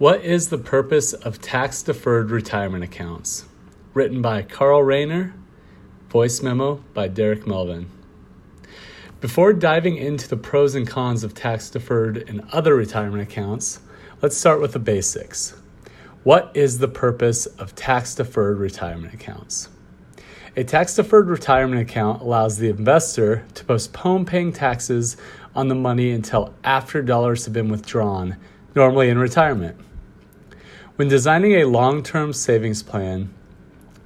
What is the purpose of tax deferred retirement accounts? Written by Carl Rayner, voice memo by Derek Melvin. Before diving into the pros and cons of tax deferred and other retirement accounts, let's start with the basics. What is the purpose of tax deferred retirement accounts? A tax deferred retirement account allows the investor to postpone paying taxes on the money until after dollars have been withdrawn, normally in retirement. When designing a long term savings plan,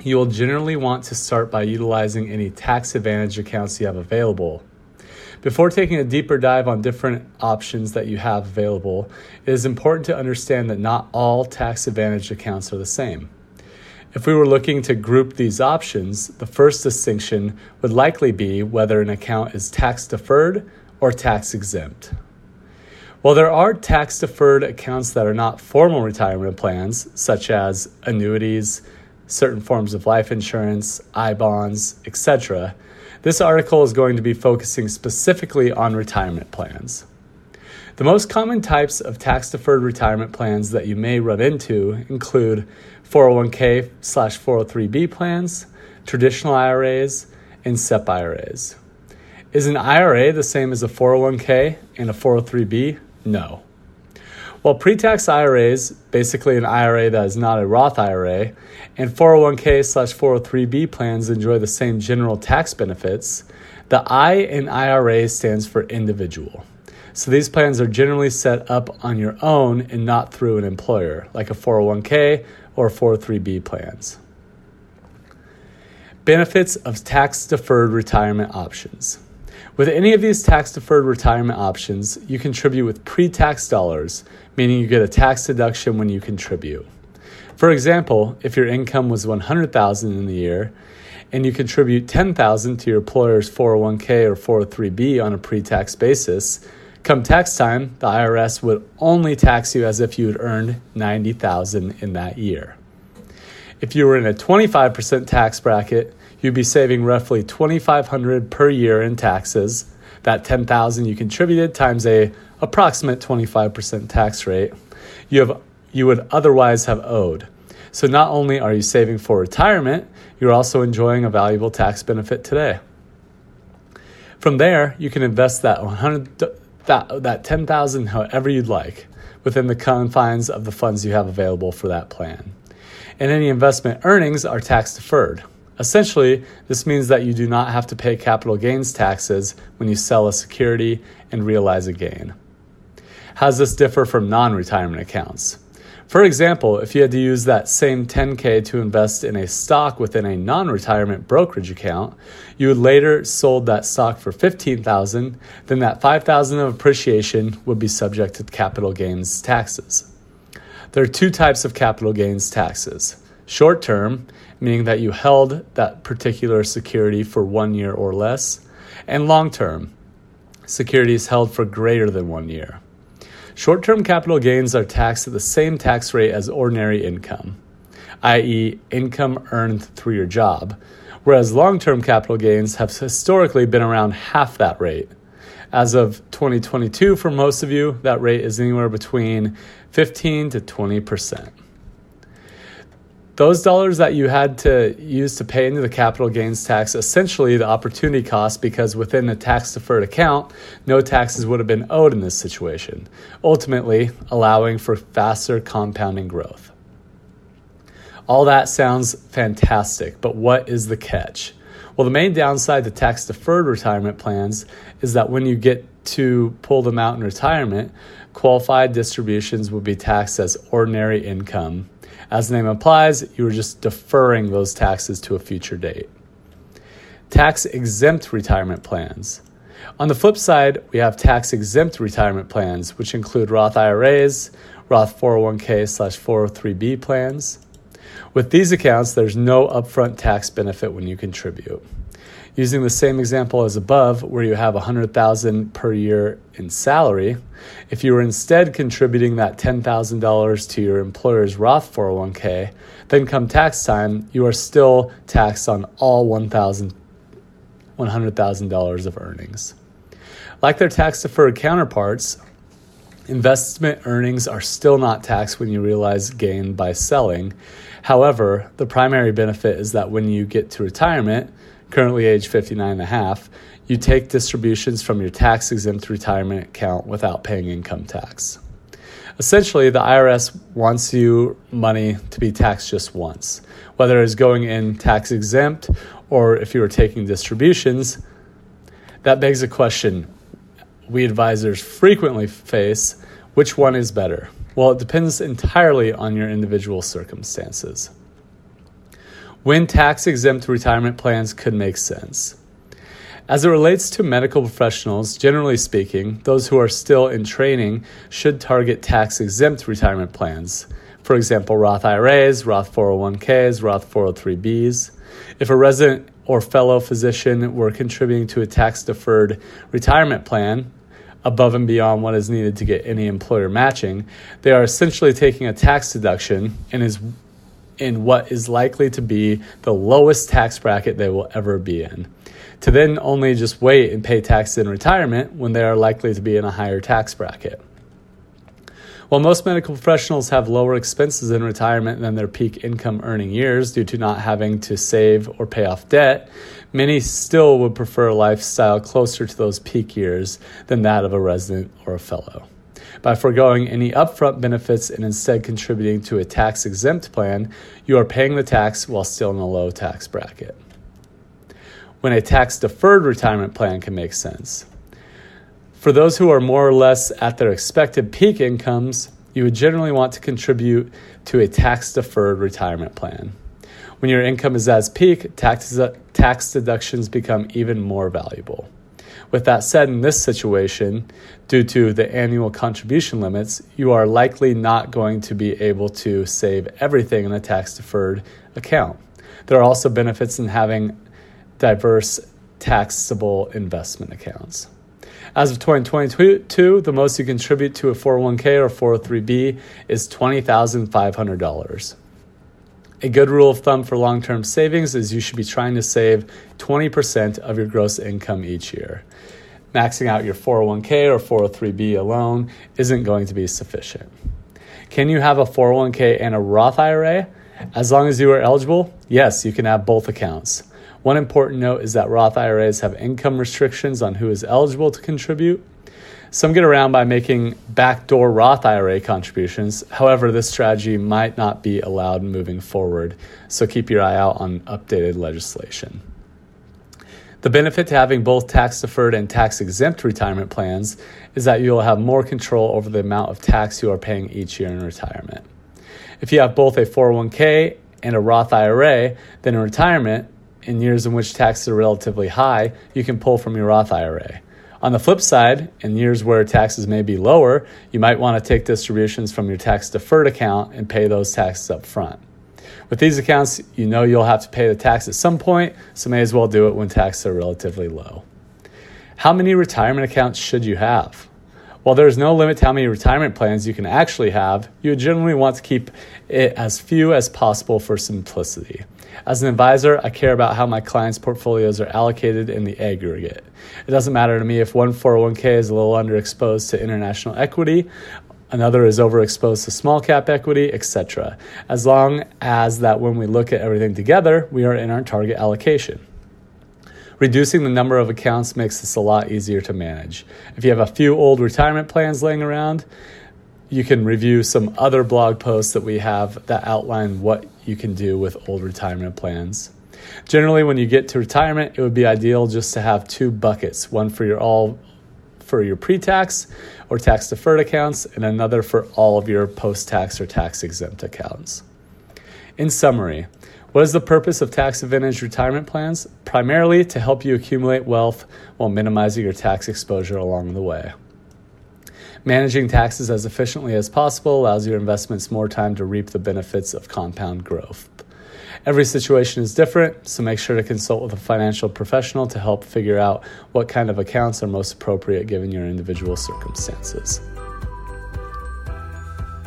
you will generally want to start by utilizing any tax advantage accounts you have available. Before taking a deeper dive on different options that you have available, it is important to understand that not all tax advantage accounts are the same. If we were looking to group these options, the first distinction would likely be whether an account is tax deferred or tax exempt. While there are tax deferred accounts that are not formal retirement plans, such as annuities, certain forms of life insurance, I bonds, etc., this article is going to be focusing specifically on retirement plans. The most common types of tax deferred retirement plans that you may run into include 401k slash 403b plans, traditional IRAs, and SEP IRAs. Is an IRA the same as a 401k and a 403b? No. While pre tax IRAs, basically an IRA that is not a Roth IRA, and 401k slash 403b plans enjoy the same general tax benefits, the I in IRA stands for individual. So these plans are generally set up on your own and not through an employer, like a 401k or 403b plans. Benefits of tax deferred retirement options. With any of these tax deferred retirement options, you contribute with pre tax dollars, meaning you get a tax deduction when you contribute. For example, if your income was 100,000 in the year and you contribute 10,000 to your employer's 401k or 403b on a pre-tax basis, come tax time, the IRS would only tax you as if you had earned 90,000 in that year. If you were in a 25% tax bracket, you'd be saving roughly 2500 per year in taxes. That 10,000 you contributed times a approximate 25% tax rate you have you would otherwise have owed. So not only are you saving for retirement, you're also enjoying a valuable tax benefit today. From there, you can invest that 100 that, that 10,000 however you'd like within the confines of the funds you have available for that plan. And any investment earnings are tax deferred. Essentially, this means that you do not have to pay capital gains taxes when you sell a security and realize a gain. How does this differ from non retirement accounts? For example, if you had to use that same 10K to invest in a stock within a non-retirement brokerage account, you would later sold that stock for 15,000, then that 5,000 of appreciation would be subject to capital gains taxes. There are two types of capital gains taxes. Short term, meaning that you held that particular security for one year or less, and long term, securities held for greater than one year. Short term capital gains are taxed at the same tax rate as ordinary income, i.e., income earned through your job, whereas long term capital gains have historically been around half that rate. As of 2022, for most of you, that rate is anywhere between 15 to 20 percent those dollars that you had to use to pay into the capital gains tax, essentially the opportunity cost, because within a tax deferred account, no taxes would have been owed in this situation, ultimately allowing for faster compounding growth. All that sounds fantastic, but what is the catch? Well, the main downside to tax deferred retirement plans is that when you get to pull them out in retirement, qualified distributions will be taxed as ordinary income as the name implies, you are just deferring those taxes to a future date. Tax exempt retirement plans. On the flip side, we have tax exempt retirement plans, which include Roth IRAs, Roth 401k slash 403b plans. With these accounts, there's no upfront tax benefit when you contribute. Using the same example as above, where you have 100,000 per year in salary, if you were instead contributing that $10,000 to your employer's Roth 401k, then come tax time, you are still taxed on all $100,000 of earnings. Like their tax deferred counterparts, Investment earnings are still not taxed when you realize gain by selling. However, the primary benefit is that when you get to retirement, currently age 59 and a half, you take distributions from your tax exempt retirement account without paying income tax. Essentially, the IRS wants you money to be taxed just once, whether it's going in tax exempt or if you are taking distributions. That begs a question we advisors frequently face which one is better? Well, it depends entirely on your individual circumstances. When tax exempt retirement plans could make sense. As it relates to medical professionals, generally speaking, those who are still in training should target tax exempt retirement plans. For example, Roth IRAs, Roth 401ks, Roth 403bs. If a resident or fellow physician were contributing to a tax deferred retirement plan, above and beyond what is needed to get any employer matching, they are essentially taking a tax deduction and is in what is likely to be the lowest tax bracket they will ever be in to then only just wait and pay taxes in retirement when they are likely to be in a higher tax bracket. While most medical professionals have lower expenses in retirement than their peak income earning years due to not having to save or pay off debt, many still would prefer a lifestyle closer to those peak years than that of a resident or a fellow. By foregoing any upfront benefits and instead contributing to a tax exempt plan, you are paying the tax while still in a low tax bracket when a tax deferred retirement plan can make sense. For those who are more or less at their expected peak incomes, you would generally want to contribute to a tax deferred retirement plan. When your income is at its peak, tax, tax deductions become even more valuable. With that said, in this situation, due to the annual contribution limits, you are likely not going to be able to save everything in a tax deferred account. There are also benefits in having diverse taxable investment accounts. As of 2022, the most you contribute to a 401k or 403b is $20,500. A good rule of thumb for long term savings is you should be trying to save 20% of your gross income each year. Maxing out your 401k or 403b alone isn't going to be sufficient. Can you have a 401k and a Roth IRA? As long as you are eligible, yes, you can have both accounts. One important note is that Roth IRAs have income restrictions on who is eligible to contribute. Some get around by making backdoor Roth IRA contributions. However, this strategy might not be allowed moving forward, so keep your eye out on updated legislation. The benefit to having both tax deferred and tax exempt retirement plans is that you'll have more control over the amount of tax you are paying each year in retirement. If you have both a 401k and a Roth IRA, then in retirement, in years in which taxes are relatively high, you can pull from your Roth IRA. On the flip side, in years where taxes may be lower, you might want to take distributions from your tax deferred account and pay those taxes up front. With these accounts, you know you'll have to pay the tax at some point, so may as well do it when taxes are relatively low. How many retirement accounts should you have? While there is no limit to how many retirement plans you can actually have, you generally want to keep it as few as possible for simplicity. As an advisor, I care about how my clients' portfolios are allocated in the aggregate. It doesn't matter to me if one 401k is a little underexposed to international equity, another is overexposed to small cap equity, etc. As long as that when we look at everything together, we are in our target allocation. Reducing the number of accounts makes this a lot easier to manage. If you have a few old retirement plans laying around, you can review some other blog posts that we have that outline what you can do with old retirement plans. Generally, when you get to retirement, it would be ideal just to have two buckets one for your all for your pre-tax or tax deferred accounts and another for all of your post-tax or tax exempt accounts. In summary, what is the purpose of tax advantage retirement plans? Primarily to help you accumulate wealth while minimizing your tax exposure along the way. Managing taxes as efficiently as possible allows your investments more time to reap the benefits of compound growth. Every situation is different, so make sure to consult with a financial professional to help figure out what kind of accounts are most appropriate given your individual circumstances.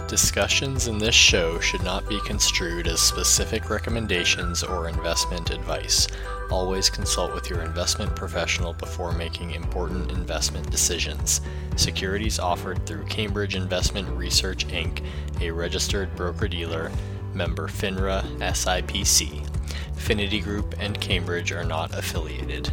Discussions in this show should not be construed as specific recommendations or investment advice. Always consult with your investment professional before making important investment decisions. Securities offered through Cambridge Investment Research Inc., a registered broker dealer, member FINRA SIPC. Finity Group and Cambridge are not affiliated.